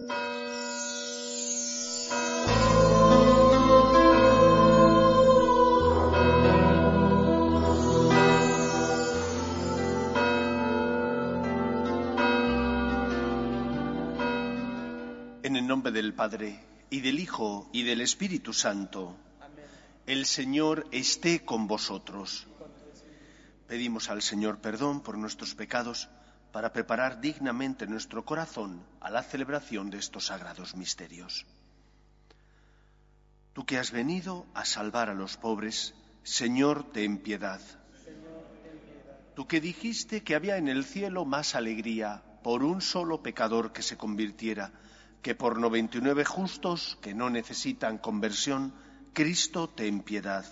En el nombre del Padre, y del Hijo, y del Espíritu Santo, el Señor esté con vosotros. Pedimos al Señor perdón por nuestros pecados para preparar dignamente nuestro corazón a la celebración de estos sagrados misterios. Tú que has venido a salvar a los pobres, Señor, ten piedad. Tú que dijiste que había en el cielo más alegría por un solo pecador que se convirtiera que por noventa y nueve justos que no necesitan conversión, Cristo ten piedad.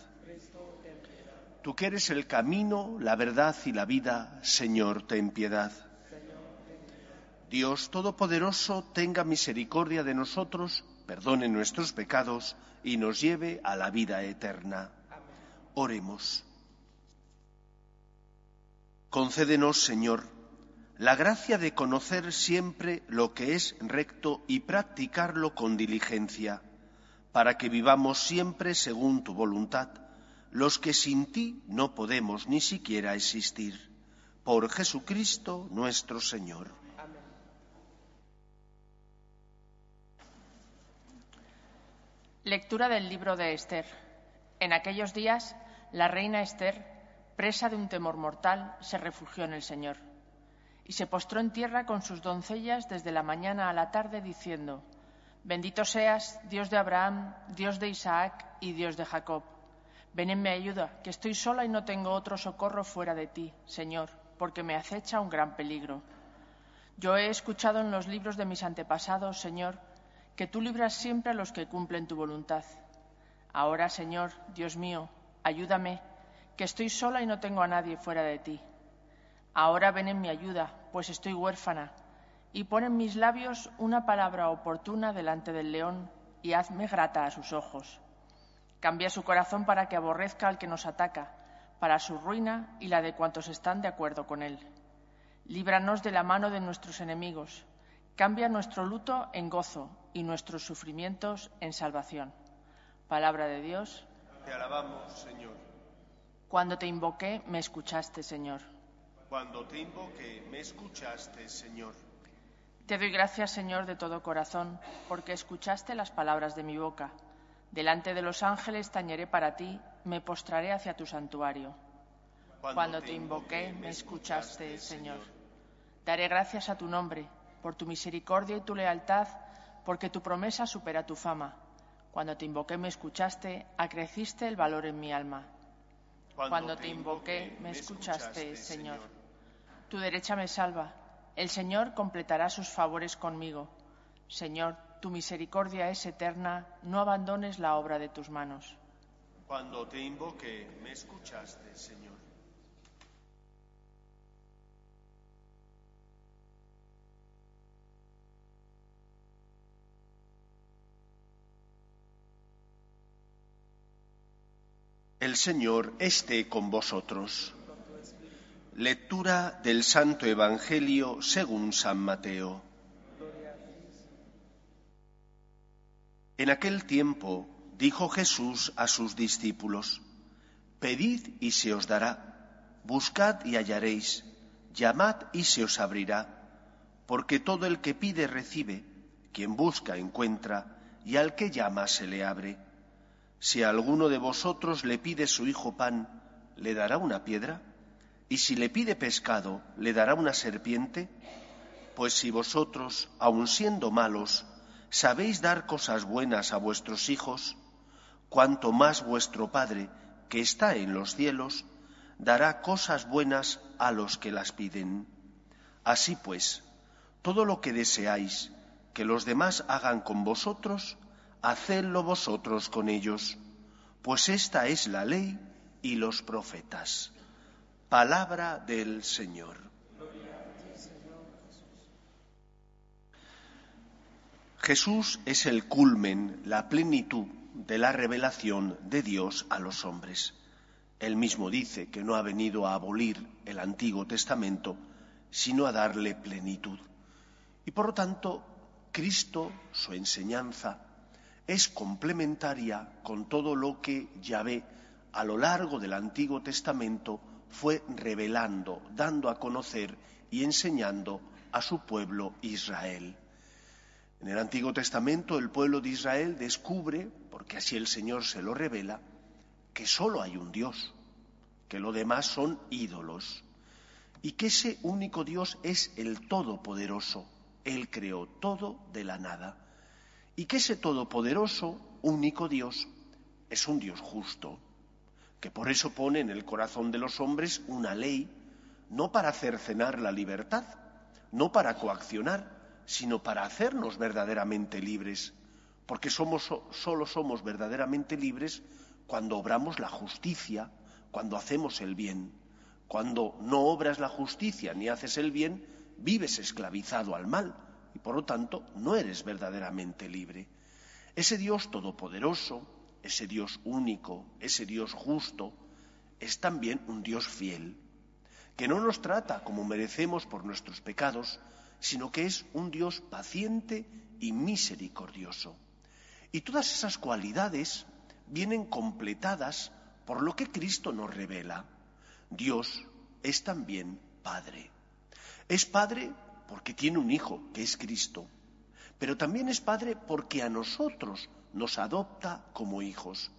Tú que eres el camino, la verdad y la vida, Señor, ten piedad. Dios Todopoderoso tenga misericordia de nosotros, perdone nuestros pecados y nos lleve a la vida eterna. Oremos. Concédenos, Señor, la gracia de conocer siempre lo que es recto y practicarlo con diligencia, para que vivamos siempre según tu voluntad, los que sin ti no podemos ni siquiera existir. Por Jesucristo nuestro Señor. Lectura del libro de Esther. En aquellos días, la reina Esther, presa de un temor mortal, se refugió en el Señor y se postró en tierra con sus doncellas desde la mañana a la tarde, diciendo, Bendito seas, Dios de Abraham, Dios de Isaac y Dios de Jacob. Ven en mi ayuda, que estoy sola y no tengo otro socorro fuera de ti, Señor, porque me acecha un gran peligro. Yo he escuchado en los libros de mis antepasados, Señor, que tú libras siempre a los que cumplen tu voluntad. Ahora, Señor, Dios mío, ayúdame, que estoy sola y no tengo a nadie fuera de ti. Ahora ven en mi ayuda, pues estoy huérfana, y pon en mis labios una palabra oportuna delante del león, y hazme grata a sus ojos. Cambia su corazón para que aborrezca al que nos ataca, para su ruina y la de cuantos están de acuerdo con él. Líbranos de la mano de nuestros enemigos. Cambia nuestro luto en gozo y nuestros sufrimientos en salvación. Palabra de Dios. Te alabamos, Señor. Cuando te invoqué, me escuchaste, Señor. Cuando te invoqué, me escuchaste, Señor. Te doy gracias, Señor, de todo corazón, porque escuchaste las palabras de mi boca. Delante de los ángeles tañeré para ti, me postraré hacia tu santuario. Cuando, te invoqué, me escuchaste, Señor. Daré gracias a tu nombre, por tu misericordia y tu lealtad, porque tu promesa supera tu fama. Cuando te invoqué, me escuchaste, acreciste el valor en mi alma. Cuando te invoqué, me escuchaste, Señor. Tu derecha me salva. El Señor completará sus favores conmigo. Señor, tu misericordia es eterna, no abandones la obra de tus manos. Cuando te invoqué, me escuchaste, Señor. El Señor esté con vosotros. Lectura del Santo Evangelio según San Mateo. En aquel tiempo dijo Jesús a sus discípulos, Pedid y se os dará, buscad y hallaréis, llamad y se os abrirá, porque todo el que pide recibe, quien busca encuentra, y al que llama se le abre. Si alguno de vosotros le pide su hijo pan, ¿le dará una piedra? Y si le pide pescado, ¿le dará una serpiente? Pues si vosotros, aun siendo malos, sabéis dar cosas buenas a vuestros hijos, cuanto más vuestro Padre, que está en los cielos, dará cosas buenas a los que las piden. Así pues, todo lo que deseáis que los demás hagan con vosotros, hacedlo vosotros con ellos, pues esta es la ley y los profetas. Palabra del Señor. Jesús es el culmen, la plenitud de la revelación de Dios a los hombres. Él mismo dice que no ha venido a abolir el Antiguo Testamento, sino a darle plenitud. Y por lo tanto, Cristo, su enseñanza, es complementaria con todo lo que Yahvé a lo largo del Antiguo Testamento fue revelando, dando a conocer y enseñando a su pueblo Israel. En el Antiguo Testamento el pueblo de Israel descubre, porque así el Señor se lo revela, que solo hay un Dios, que lo demás son ídolos, y que ese único Dios es el Todopoderoso. Él creó todo de la nada, y que ese Todopoderoso, único Dios, es un Dios justo, que por eso pone en el corazón de los hombres una ley, no para cercenar la libertad, no para coaccionar, sino para hacernos verdaderamente libres, porque somos, solo somos verdaderamente libres cuando obramos la justicia, cuando hacemos el bien. Cuando no obras la justicia ni haces el bien, vives esclavizado al mal por lo tanto no eres verdaderamente libre. Ese Dios todopoderoso, ese Dios único, ese Dios justo, es también un Dios fiel, que no nos trata como merecemos por nuestros pecados, sino que es un Dios paciente y misericordioso. Y todas esas cualidades vienen completadas por lo que Cristo nos revela. Dios es también Padre. Es Padre porque tiene un Hijo, que es Cristo, pero también es Padre porque a nosotros nos adopta como hijos.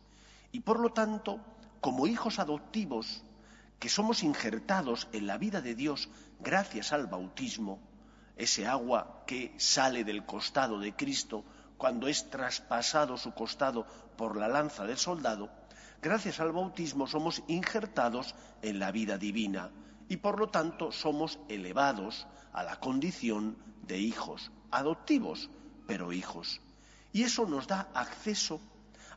Y por lo tanto, como hijos adoptivos, que somos injertados en la vida de Dios gracias al bautismo, ese agua que sale del costado de Cristo cuando es traspasado su costado por la lanza del soldado, gracias al bautismo somos injertados en la vida divina y por lo tanto somos elevados a la condición de hijos, adoptivos, pero hijos. Y eso nos da acceso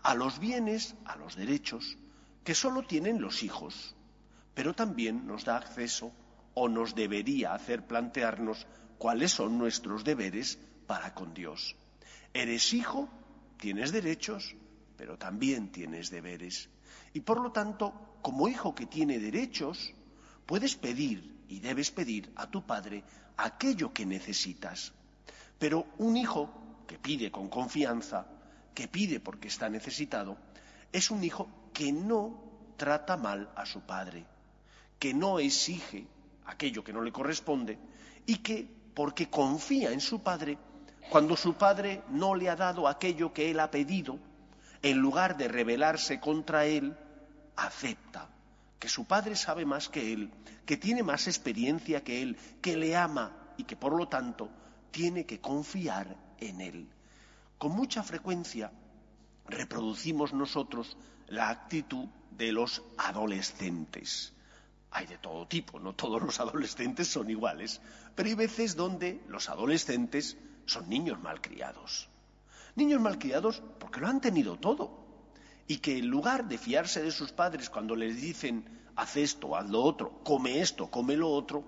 a los bienes, a los derechos, que solo tienen los hijos, pero también nos da acceso o nos debería hacer plantearnos cuáles son nuestros deberes para con Dios. Eres hijo, tienes derechos, pero también tienes deberes. Y por lo tanto, como hijo que tiene derechos, puedes pedir y debes pedir a tu padre aquello que necesitas. Pero un hijo que pide con confianza, que pide porque está necesitado, es un hijo que no trata mal a su padre, que no exige aquello que no le corresponde y que porque confía en su padre, cuando su padre no le ha dado aquello que él ha pedido, en lugar de rebelarse contra él, acepta que su padre sabe más que él, que tiene más experiencia que él, que le ama y que por lo tanto tiene que confiar en él. Con mucha frecuencia reproducimos nosotros la actitud de los adolescentes hay de todo tipo, no todos los adolescentes son iguales, pero hay veces donde los adolescentes son niños malcriados. Niños malcriados porque lo han tenido todo y que en lugar de fiarse de sus padres cuando les dicen haz esto, haz lo otro, come esto, come lo otro,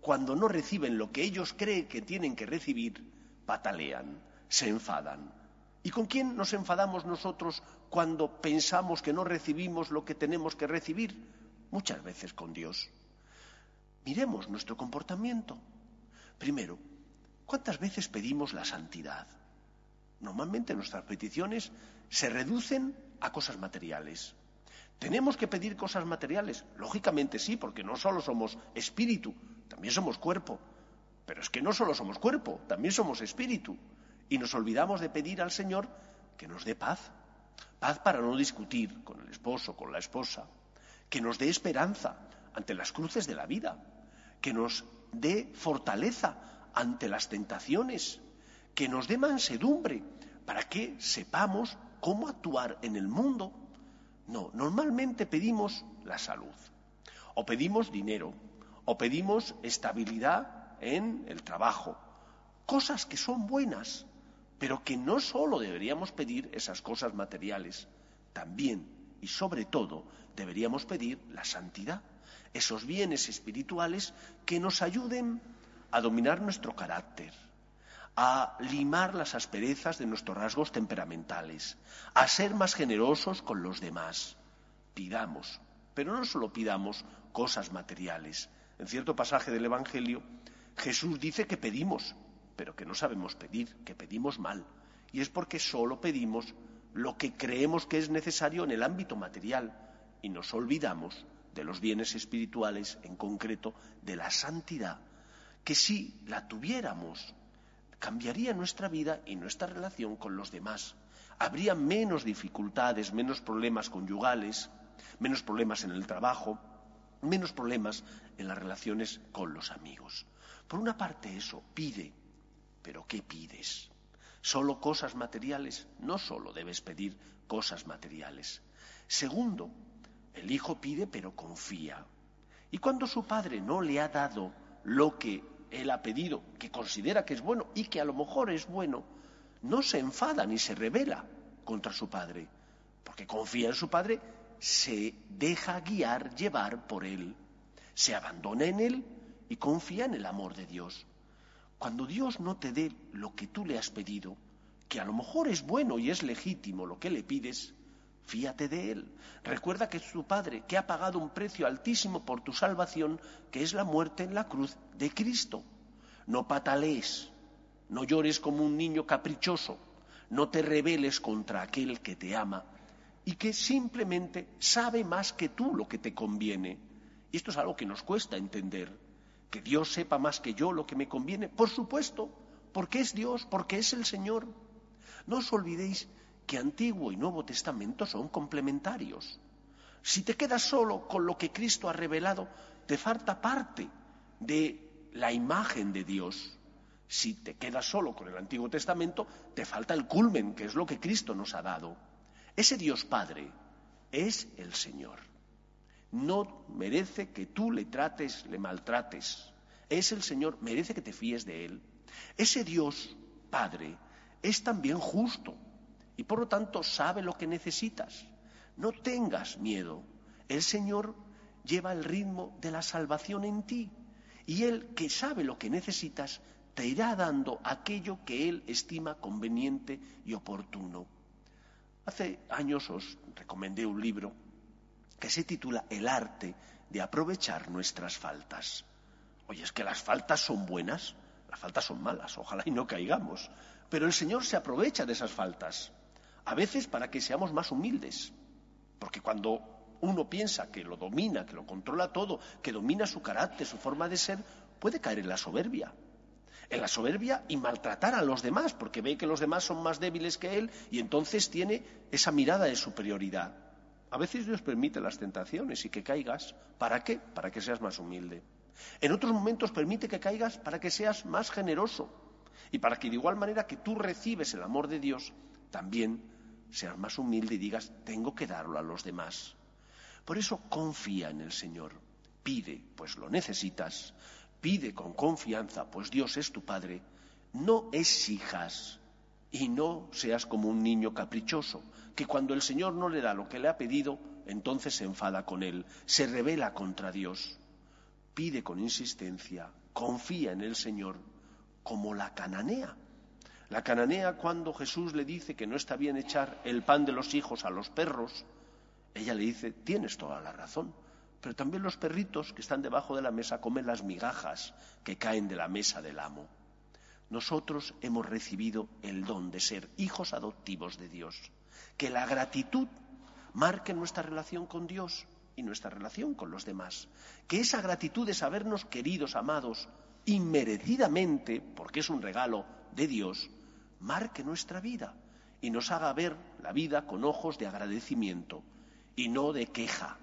cuando no reciben lo que ellos creen que tienen que recibir, patalean, se enfadan. ¿Y con quién nos enfadamos nosotros cuando pensamos que no recibimos lo que tenemos que recibir? muchas veces con Dios. Miremos nuestro comportamiento. Primero, ¿cuántas veces pedimos la santidad? Normalmente nuestras peticiones se reducen a cosas materiales. ¿Tenemos que pedir cosas materiales? Lógicamente sí, porque no solo somos espíritu, también somos cuerpo. Pero es que no solo somos cuerpo, también somos espíritu. Y nos olvidamos de pedir al Señor que nos dé paz. Paz para no discutir con el esposo, con la esposa, que nos dé esperanza ante las cruces de la vida, que nos dé fortaleza ante las tentaciones, que nos dé mansedumbre para que sepamos cómo actuar en el mundo. No, normalmente pedimos la salud, o pedimos dinero, o pedimos estabilidad en el trabajo, cosas que son buenas, pero que no solo deberíamos pedir esas cosas materiales, también y sobre todo deberíamos pedir la santidad, esos bienes espirituales que nos ayuden a dominar nuestro carácter, a limar las asperezas de nuestros rasgos temperamentales, a ser más generosos con los demás. Pidamos, pero no solo pidamos cosas materiales. En cierto pasaje del Evangelio, Jesús dice que pedimos, pero que no sabemos pedir, que pedimos mal. Y es porque solo pedimos lo que creemos que es necesario en el ámbito material y nos olvidamos de los bienes espirituales, en concreto de la santidad, que si la tuviéramos, cambiaría nuestra vida y nuestra relación con los demás. Habría menos dificultades, menos problemas conyugales, menos problemas en el trabajo, menos problemas en las relaciones con los amigos. Por una parte eso, pide, pero ¿qué pides? ¿Solo cosas materiales? No solo debes pedir cosas materiales. Segundo, el hijo pide pero confía. Y cuando su padre no le ha dado lo que él ha pedido, que considera que es bueno y que a lo mejor es bueno, no se enfada ni se revela contra su padre, porque confía en su padre, se deja guiar, llevar por él, se abandona en él y confía en el amor de Dios. Cuando Dios no te dé lo que tú le has pedido, que a lo mejor es bueno y es legítimo lo que le pides, fíate de Él. Recuerda que es tu Padre, que ha pagado un precio altísimo por tu salvación, que es la muerte en la cruz de Cristo. No patalees, no llores como un niño caprichoso, no te rebeles contra aquel que te ama y que simplemente sabe más que tú lo que te conviene. Y esto es algo que nos cuesta entender, que Dios sepa más que yo lo que me conviene, por supuesto, porque es Dios, porque es el Señor. No os olvidéis que Antiguo y Nuevo Testamento son complementarios. Si te quedas solo con lo que Cristo ha revelado, te falta parte de la imagen de Dios. Si te quedas solo con el Antiguo Testamento, te falta el culmen, que es lo que Cristo nos ha dado. Ese Dios Padre es el Señor. No merece que tú le trates, le maltrates. Es el Señor, merece que te fíes de Él. Ese Dios Padre es también justo y por lo tanto sabe lo que necesitas. No tengas miedo. El Señor lleva el ritmo de la salvación en ti y Él, que sabe lo que necesitas, te irá dando aquello que Él estima conveniente y oportuno. Hace años os recomendé un libro que se titula El arte de aprovechar nuestras faltas. Oye, es que las faltas son buenas, las faltas son malas, ojalá y no caigamos, pero el Señor se aprovecha de esas faltas a veces para que seamos más humildes, porque cuando uno piensa que lo domina, que lo controla todo, que domina su carácter, su forma de ser, puede caer en la soberbia. En la soberbia y maltratar a los demás, porque ve que los demás son más débiles que él y entonces tiene esa mirada de superioridad. A veces Dios permite las tentaciones y que caigas. ¿Para qué? Para que seas más humilde. En otros momentos permite que caigas para que seas más generoso y para que de igual manera que tú recibes el amor de Dios, también seas más humilde y digas, tengo que darlo a los demás. Por eso confía en el Señor. Pide, pues lo necesitas. Pide con confianza, pues Dios es tu Padre. No exijas y no seas como un niño caprichoso, que cuando el Señor no le da lo que le ha pedido, entonces se enfada con él, se revela contra Dios. Pide con insistencia, confía en el Señor, como la cananea la cananea cuando Jesús le dice que no está bien echar el pan de los hijos a los perros, ella le dice, tienes toda la razón, pero también los perritos que están debajo de la mesa comen las migajas que caen de la mesa del amo. Nosotros hemos recibido el don de ser hijos adoptivos de Dios, que la gratitud marque nuestra relación con Dios y nuestra relación con los demás, que esa gratitud de sabernos queridos, amados, inmerecidamente, porque es un regalo de Dios, marque nuestra vida y nos haga ver la vida con ojos de agradecimiento y no de queja,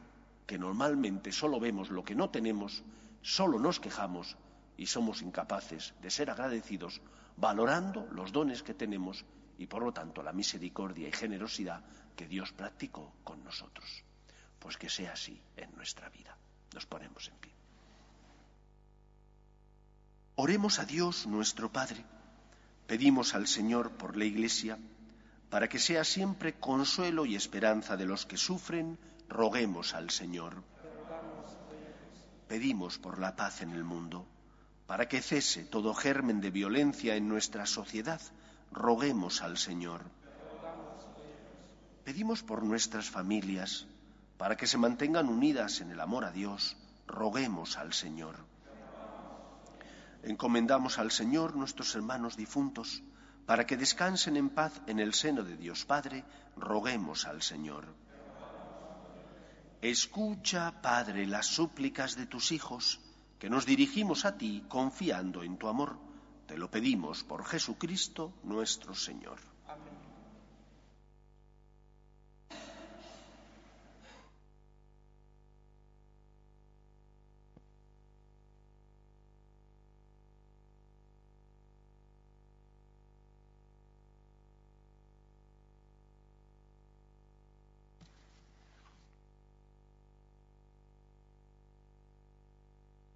que normalmente solo vemos lo que no tenemos, solo nos quejamos y somos incapaces de ser agradecidos valorando los dones que tenemos y por lo tanto la misericordia y generosidad que Dios practicó con nosotros. Pues que sea así en nuestra vida. Nos ponemos en pie. Oremos a Dios nuestro Padre Pedimos al Señor por la Iglesia, para que sea siempre consuelo y esperanza de los que sufren, roguemos al Señor. Pedimos por la paz en el mundo, para que cese todo germen de violencia en nuestra sociedad, roguemos al Señor. Pedimos por nuestras familias, para que se mantengan unidas en el amor a Dios, roguemos al Señor Encomendamos al Señor nuestros hermanos difuntos, para que descansen en paz en el seno de Dios Padre, roguemos al Señor. Escucha, Padre, las súplicas de tus hijos, que nos dirigimos a ti confiando en tu amor. Te lo pedimos por Jesucristo nuestro Señor.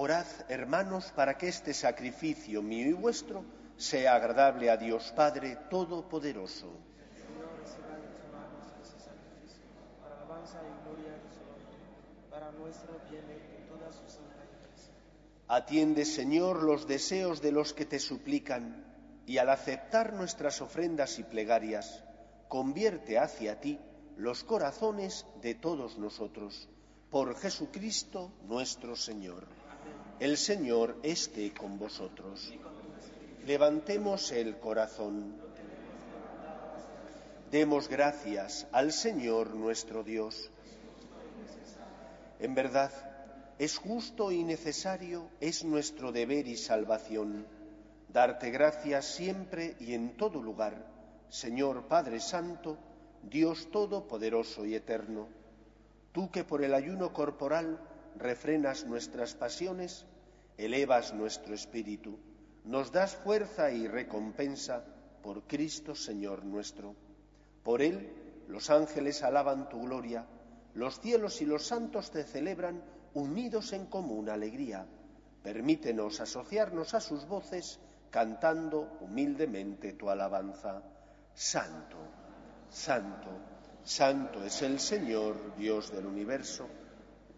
Orad, hermanos, para que este sacrificio mío y vuestro sea agradable a Dios Padre Todopoderoso. Atiende, Señor, los deseos de los que te suplican y al aceptar nuestras ofrendas y plegarias, convierte hacia ti los corazones de todos nosotros. Por Jesucristo nuestro Señor. El Señor esté con vosotros. Levantemos el corazón. Demos gracias al Señor nuestro Dios. En verdad, es justo y necesario, es nuestro deber y salvación, darte gracias siempre y en todo lugar, Señor Padre Santo, Dios Todopoderoso y Eterno, tú que por el ayuno corporal refrenas nuestras pasiones, elevas nuestro espíritu, nos das fuerza y recompensa por Cristo Señor nuestro. Por Él los ángeles alaban tu gloria, los cielos y los santos te celebran unidos en común alegría. Permítenos asociarnos a sus voces cantando humildemente tu alabanza. Santo, santo, santo es el Señor, Dios del universo.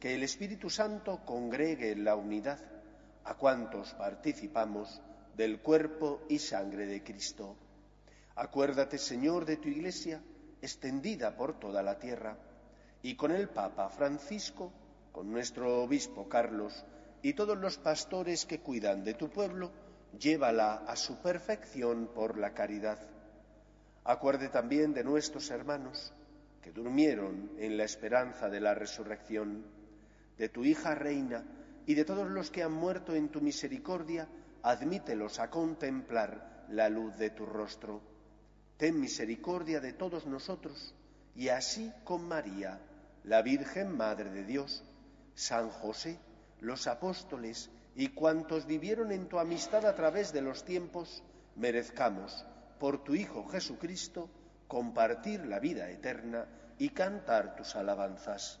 que el Espíritu Santo congregue en la unidad a cuantos participamos del cuerpo y sangre de Cristo. Acuérdate, Señor, de tu Iglesia extendida por toda la tierra, y con el Papa Francisco, con nuestro obispo Carlos y todos los pastores que cuidan de tu pueblo, llévala a su perfección por la caridad. Acuerde también de nuestros hermanos que durmieron en la esperanza de la resurrección, de tu hija reina y de todos los que han muerto en tu misericordia, admítelos a contemplar la luz de tu rostro. Ten misericordia de todos nosotros y así con María, la Virgen Madre de Dios, San José, los apóstoles y cuantos vivieron en tu amistad a través de los tiempos, merezcamos, por tu Hijo Jesucristo, compartir la vida eterna y cantar tus alabanzas.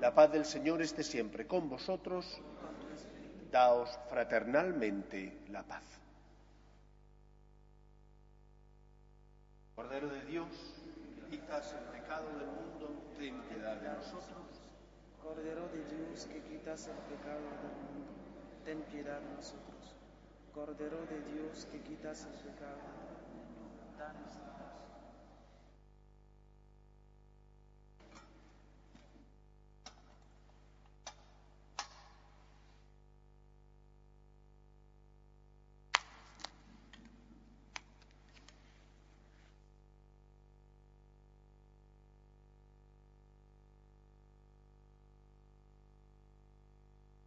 la paz del Señor esté siempre con vosotros. Daos fraternalmente la paz. Cordero de Dios, quitas el pecado del mundo, ten piedad de nosotros. Cordero de Dios que quitas el pecado del mundo, ten piedad de nosotros. Cordero de Dios que quitas el pecado del mundo, danos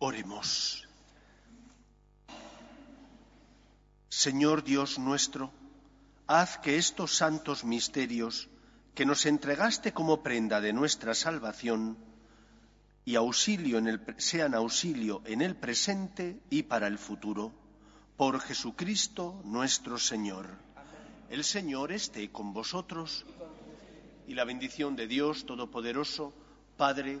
Oremos. Señor Dios nuestro, haz que estos santos misterios que nos entregaste como prenda de nuestra salvación y auxilio en el, sean auxilio en el presente y para el futuro. Por Jesucristo nuestro Señor. El Señor esté con vosotros y la bendición de Dios Todopoderoso, Padre,